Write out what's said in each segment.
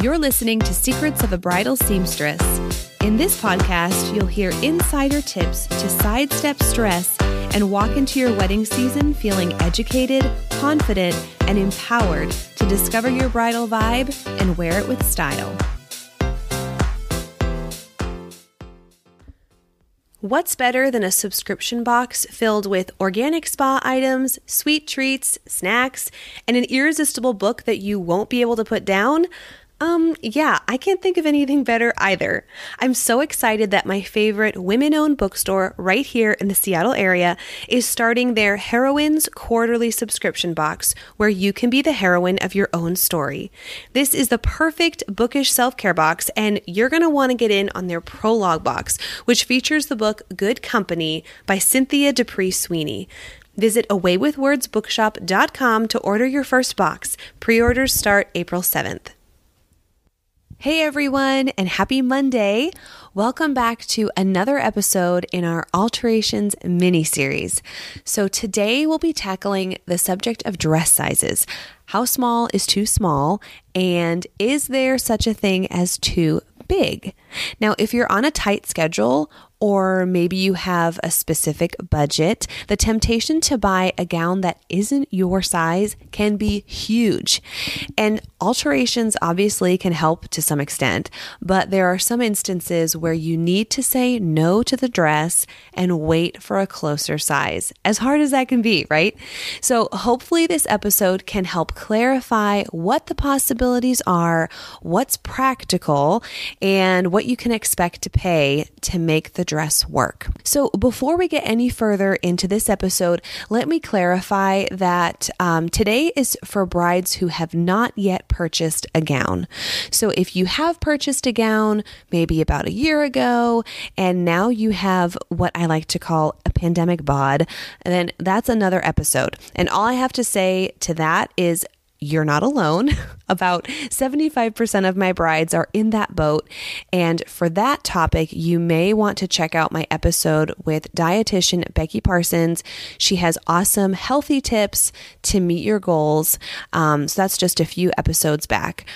You're listening to Secrets of a Bridal Seamstress. In this podcast, you'll hear insider tips to sidestep stress and walk into your wedding season feeling educated, confident, and empowered to discover your bridal vibe and wear it with style. What's better than a subscription box filled with organic spa items, sweet treats, snacks, and an irresistible book that you won't be able to put down? Um, yeah, I can't think of anything better either. I'm so excited that my favorite women owned bookstore right here in the Seattle area is starting their Heroines Quarterly subscription box where you can be the heroine of your own story. This is the perfect bookish self care box, and you're going to want to get in on their prologue box, which features the book Good Company by Cynthia D'Aprix Sweeney. Visit awaywithwordsbookshop.com to order your first box. Pre orders start April 7th. Hey everyone, and happy Monday! Welcome back to another episode in our Alterations mini series. So, today we'll be tackling the subject of dress sizes. How small is too small? And is there such a thing as too big? Now, if you're on a tight schedule or maybe you have a specific budget, the temptation to buy a gown that isn't your size can be huge. And alterations obviously can help to some extent, but there are some instances where you need to say no to the dress and wait for a closer size, as hard as that can be, right? So hopefully, this episode can help clarify what the possibilities are, what's practical, and what you can expect to pay to make the dress work. So, before we get any further into this episode, let me clarify that um, today is for brides who have not yet purchased a gown. So, if you have purchased a gown maybe about a year ago, and now you have what I like to call a pandemic bod, then that's another episode. And all I have to say to that is you're not alone. About 75% of my brides are in that boat. And for that topic, you may want to check out my episode with dietitian Becky Parsons. She has awesome healthy tips to meet your goals. Um, so that's just a few episodes back.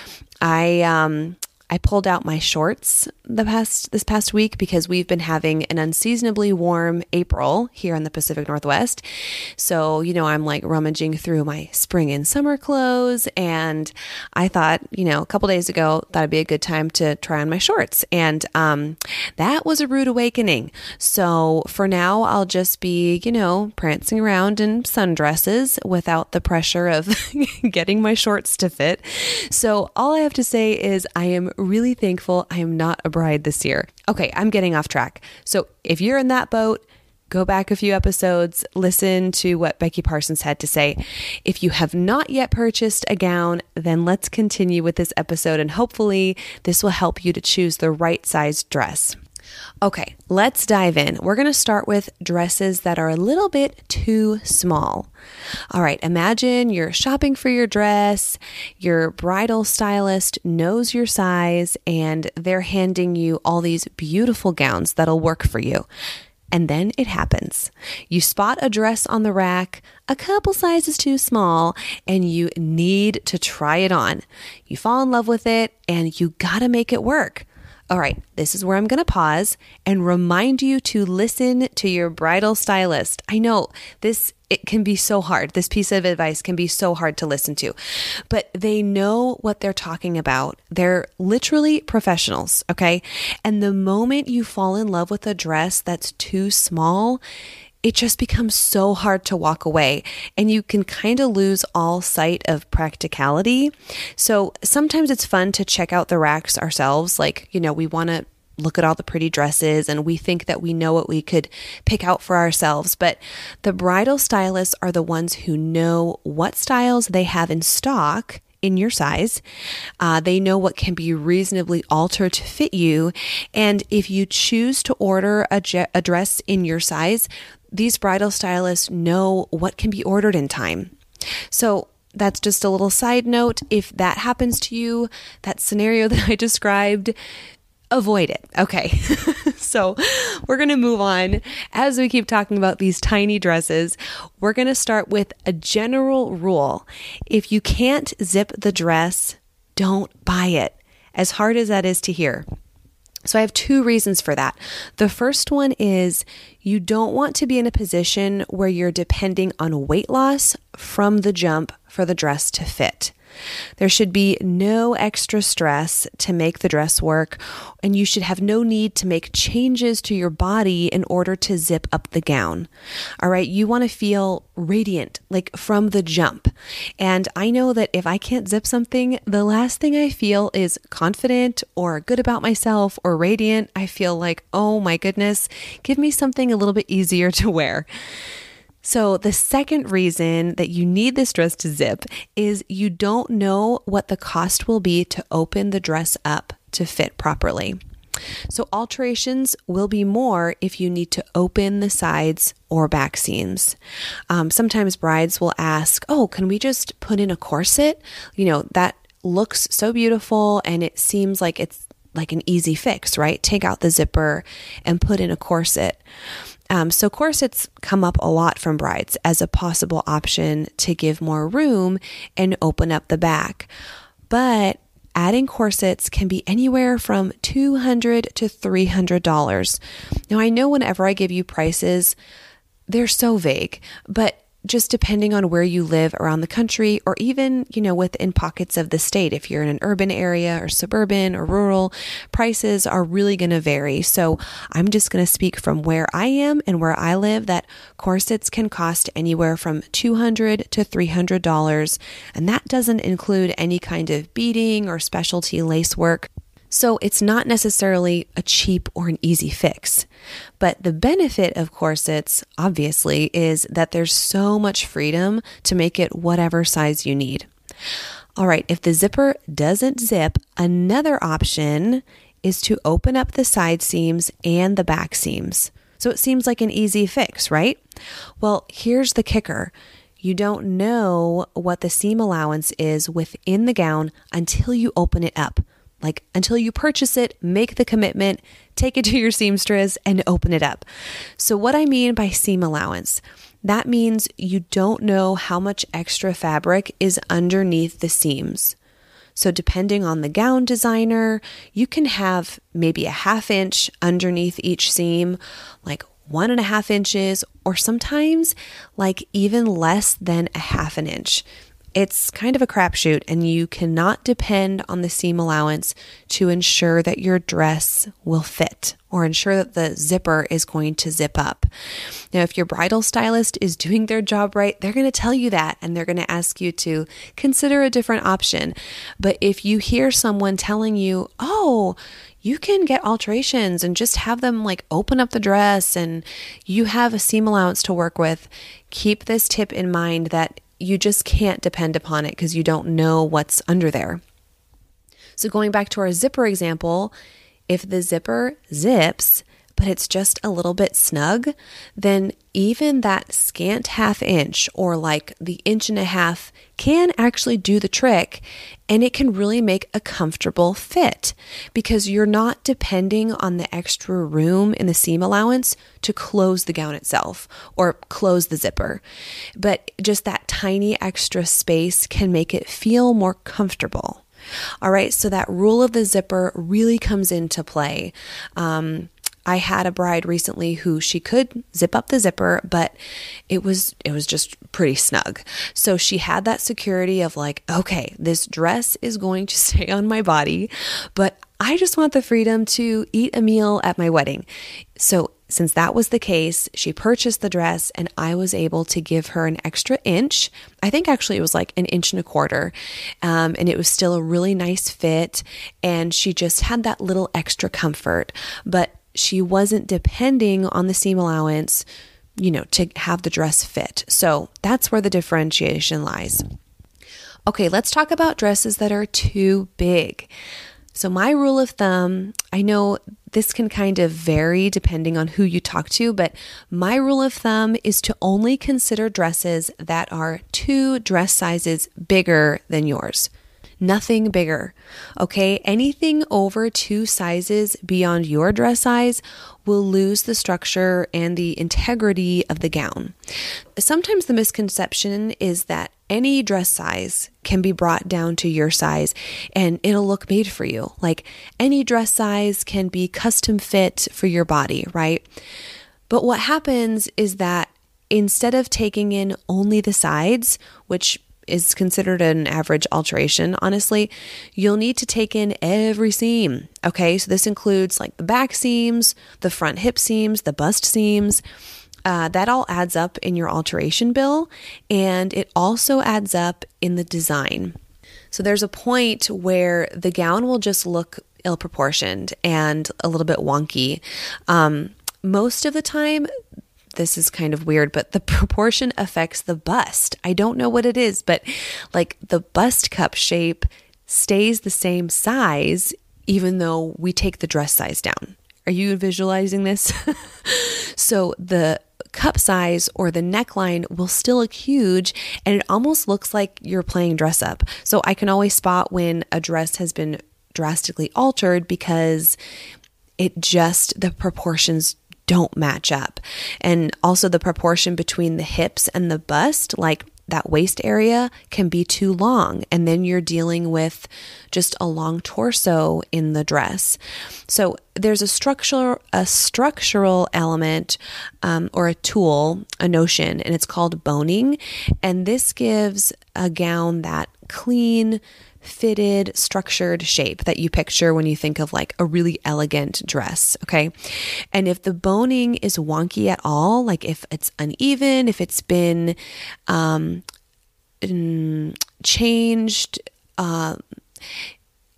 I, um, I pulled out my shorts the past this past week because we've been having an unseasonably warm April here in the Pacific Northwest. So, you know, I'm like rummaging through my spring and summer clothes and I thought, you know, a couple days ago that'd be a good time to try on my shorts. And um that was a rude awakening. So, for now I'll just be, you know, prancing around in sundresses without the pressure of getting my shorts to fit. So, all I have to say is I am really thankful I am not a bride this year. Okay, I'm getting off track. So if you're in that boat, go back a few episodes, listen to what Becky Parsons had to say. If you have not yet purchased a gown, then let's continue with this episode and hopefully this will help you to choose the right size dress. Okay, let's dive in. We're going to start with dresses that are a little bit too small. All right, imagine you're shopping for your dress, your bridal stylist knows your size, and they're handing you all these beautiful gowns that'll work for you. And then it happens. You spot a dress on the rack, a couple sizes too small, and you need to try it on. You fall in love with it, and you gotta make it work. All right, this is where I'm going to pause and remind you to listen to your bridal stylist. I know this it can be so hard. This piece of advice can be so hard to listen to. But they know what they're talking about. They're literally professionals, okay? And the moment you fall in love with a dress that's too small, it just becomes so hard to walk away and you can kind of lose all sight of practicality. So sometimes it's fun to check out the racks ourselves. Like, you know, we want to look at all the pretty dresses and we think that we know what we could pick out for ourselves. But the bridal stylists are the ones who know what styles they have in stock in your size. Uh, they know what can be reasonably altered to fit you. And if you choose to order a, je- a dress in your size, these bridal stylists know what can be ordered in time. So that's just a little side note. If that happens to you, that scenario that I described, avoid it. Okay. so we're going to move on. As we keep talking about these tiny dresses, we're going to start with a general rule. If you can't zip the dress, don't buy it. as hard as that is to hear. So I have two reasons for that. The first one is you don't want to be in a position where you're depending on weight loss from the jump for the dress to fit. There should be no extra stress to make the dress work, and you should have no need to make changes to your body in order to zip up the gown. All right, you want to feel radiant, like from the jump. And I know that if I can't zip something, the last thing I feel is confident or good about myself or radiant. I feel like, oh my goodness, give me something a little bit easier to wear. So, the second reason that you need this dress to zip is you don't know what the cost will be to open the dress up to fit properly. So, alterations will be more if you need to open the sides or back seams. Um, sometimes brides will ask, Oh, can we just put in a corset? You know, that looks so beautiful and it seems like it's like an easy fix, right? Take out the zipper and put in a corset. Um, so, corsets come up a lot from brides as a possible option to give more room and open up the back. But adding corsets can be anywhere from 200 to $300. Now, I know whenever I give you prices, they're so vague, but just depending on where you live around the country or even, you know, within pockets of the state. If you're in an urban area or suburban or rural, prices are really going to vary. So I'm just going to speak from where I am and where I live that corsets can cost anywhere from 200 to $300. And that doesn't include any kind of beading or specialty lace work. So it's not necessarily a cheap or an easy fix. But the benefit of corsets, obviously, is that there's so much freedom to make it whatever size you need. All right, if the zipper doesn't zip, another option is to open up the side seams and the back seams. So it seems like an easy fix, right? Well, here's the kicker. You don't know what the seam allowance is within the gown until you open it up. Like until you purchase it, make the commitment, take it to your seamstress, and open it up. So, what I mean by seam allowance, that means you don't know how much extra fabric is underneath the seams. So, depending on the gown designer, you can have maybe a half inch underneath each seam, like one and a half inches, or sometimes like even less than a half an inch. It's kind of a crapshoot, and you cannot depend on the seam allowance to ensure that your dress will fit or ensure that the zipper is going to zip up. Now, if your bridal stylist is doing their job right, they're going to tell you that and they're going to ask you to consider a different option. But if you hear someone telling you, oh, you can get alterations and just have them like open up the dress and you have a seam allowance to work with. Keep this tip in mind that you just can't depend upon it because you don't know what's under there. So, going back to our zipper example, if the zipper zips, but it's just a little bit snug, then even that scant half inch or like the inch and a half can actually do the trick and it can really make a comfortable fit because you're not depending on the extra room in the seam allowance to close the gown itself or close the zipper. But just that tiny extra space can make it feel more comfortable. All right, so that rule of the zipper really comes into play. Um, I had a bride recently who she could zip up the zipper, but it was it was just pretty snug. So she had that security of like, okay, this dress is going to stay on my body, but I just want the freedom to eat a meal at my wedding. So since that was the case, she purchased the dress and I was able to give her an extra inch. I think actually it was like an inch and a quarter. Um, and it was still a really nice fit. And she just had that little extra comfort. But she wasn't depending on the seam allowance, you know, to have the dress fit. So that's where the differentiation lies. Okay, let's talk about dresses that are too big. So, my rule of thumb, I know this can kind of vary depending on who you talk to, but my rule of thumb is to only consider dresses that are two dress sizes bigger than yours. Nothing bigger. Okay, anything over two sizes beyond your dress size will lose the structure and the integrity of the gown. Sometimes the misconception is that any dress size can be brought down to your size and it'll look made for you. Like any dress size can be custom fit for your body, right? But what happens is that instead of taking in only the sides, which is considered an average alteration, honestly, you'll need to take in every seam. Okay, so this includes like the back seams, the front hip seams, the bust seams. Uh, that all adds up in your alteration bill, and it also adds up in the design. So there's a point where the gown will just look ill proportioned and a little bit wonky. Um, most of the time, this is kind of weird, but the proportion affects the bust. I don't know what it is, but like the bust cup shape stays the same size even though we take the dress size down. Are you visualizing this? so the cup size or the neckline will still look huge and it almost looks like you're playing dress up. So I can always spot when a dress has been drastically altered because it just the proportions don't match up. And also the proportion between the hips and the bust, like that waist area can be too long. And then you're dealing with just a long torso in the dress. So there's a structural a structural element um, or a tool a notion and it's called boning. And this gives a gown that clean fitted, structured shape that you picture when you think of like a really elegant dress. Okay. And if the boning is wonky at all, like if it's uneven, if it's been um, changed, uh,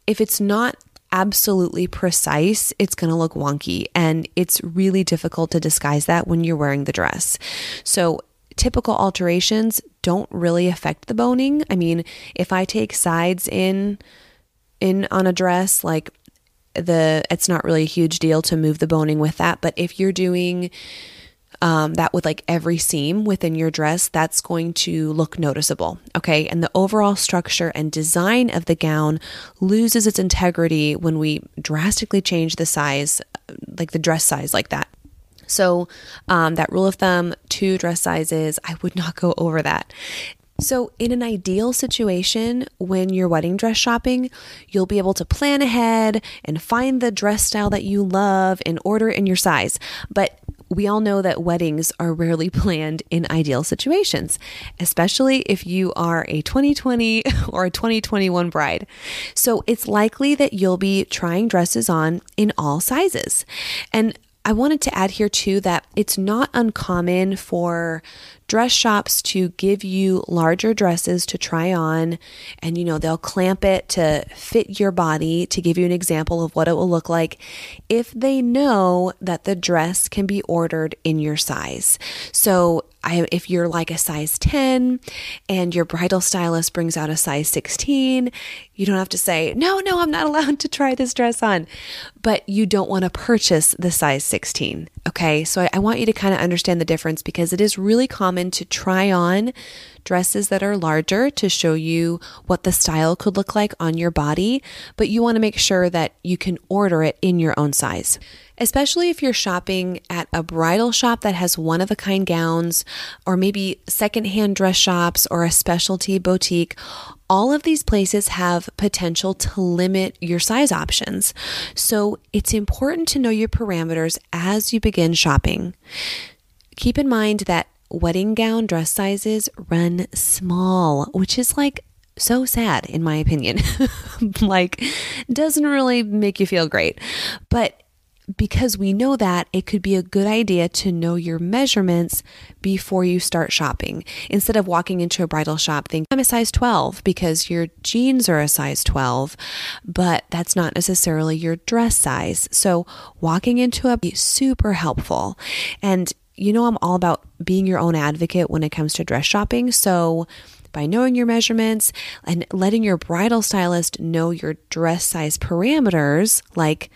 if it's not absolutely precise, it's going to look wonky. And it's really difficult to disguise that when you're wearing the dress. So typical alterations don't really affect the boning. I mean, if I take sides in in on a dress, like the it's not really a huge deal to move the boning with that, but if you're doing um, that with like every seam within your dress, that's going to look noticeable. Okay. And the overall structure and design of the gown loses its integrity when we drastically change the size, like the dress size, like that. So, um, that rule of thumb, two dress sizes, I would not go over that. So, in an ideal situation, when you're wedding dress shopping, you'll be able to plan ahead and find the dress style that you love and order in your size. But we all know that weddings are rarely planned in ideal situations, especially if you are a 2020 or a 2021 bride. So it's likely that you'll be trying dresses on in all sizes. And I wanted to add here too that it's not uncommon for dress shops to give you larger dresses to try on and you know they'll clamp it to fit your body to give you an example of what it will look like if they know that the dress can be ordered in your size. So I, if you're like a size 10 and your bridal stylist brings out a size 16, you don't have to say, no, no, I'm not allowed to try this dress on. But you don't want to purchase the size 16. Okay. So I, I want you to kind of understand the difference because it is really common to try on dresses that are larger to show you what the style could look like on your body, but you want to make sure that you can order it in your own size. Especially if you're shopping at a bridal shop that has one of a kind gowns, or maybe secondhand dress shops or a specialty boutique, all of these places have potential to limit your size options. So it's important to know your parameters as you begin shopping. Keep in mind that wedding gown dress sizes run small, which is like so sad in my opinion. like doesn't really make you feel great. But because we know that, it could be a good idea to know your measurements before you start shopping. Instead of walking into a bridal shop, thinking, I'm a size 12 because your jeans are a size 12, but that's not necessarily your dress size. So walking into a super helpful. And you know, I'm all about being your own advocate when it comes to dress shopping. So, by knowing your measurements and letting your bridal stylist know your dress size parameters, like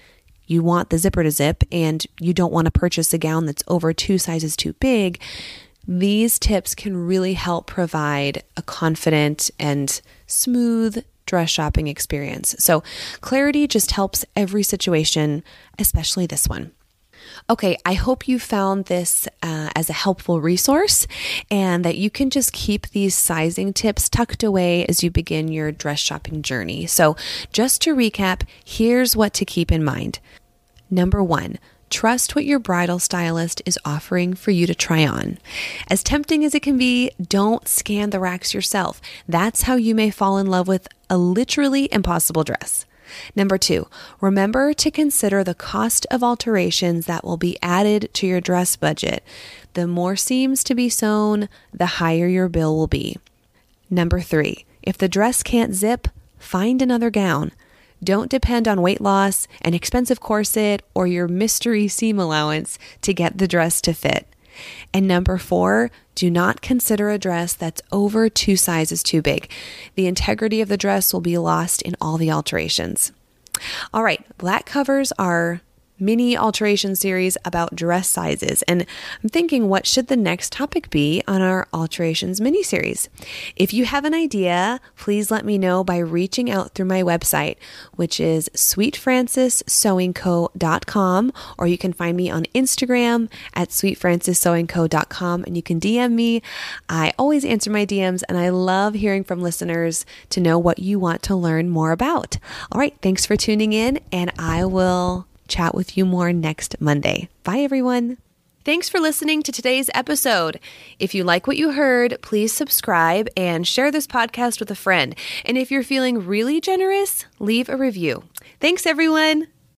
you want the zipper to zip and you don't want to purchase a gown that's over two sizes too big, these tips can really help provide a confident and smooth dress shopping experience. So, clarity just helps every situation, especially this one. Okay, I hope you found this uh, as a helpful resource and that you can just keep these sizing tips tucked away as you begin your dress shopping journey. So, just to recap, here's what to keep in mind. Number one, Trust what your bridal stylist is offering for you to try on. As tempting as it can be, don't scan the racks yourself. That's how you may fall in love with a literally impossible dress. Number two, remember to consider the cost of alterations that will be added to your dress budget. The more seams to be sewn, the higher your bill will be. Number three, if the dress can't zip, find another gown. Don't depend on weight loss, an expensive corset, or your mystery seam allowance to get the dress to fit. And number four, do not consider a dress that's over two sizes too big. The integrity of the dress will be lost in all the alterations. All right, that covers our mini alteration series about dress sizes. And I'm thinking, what should the next topic be on our alterations mini series? If you have an idea, please let me know by reaching out through my website, which is sweetfrancissewingco.com, or you can find me on Instagram at sweetfrancissewingco.com and you can DM me. I always answer my DMs and I love hearing from listeners to know what you want to learn more about. All right, thanks for tuning in, and I will chat with you more next Monday. Bye, everyone. Thanks for listening to today's episode. If you like what you heard, please subscribe and share this podcast with a friend. And if you're feeling really generous, leave a review. Thanks, everyone.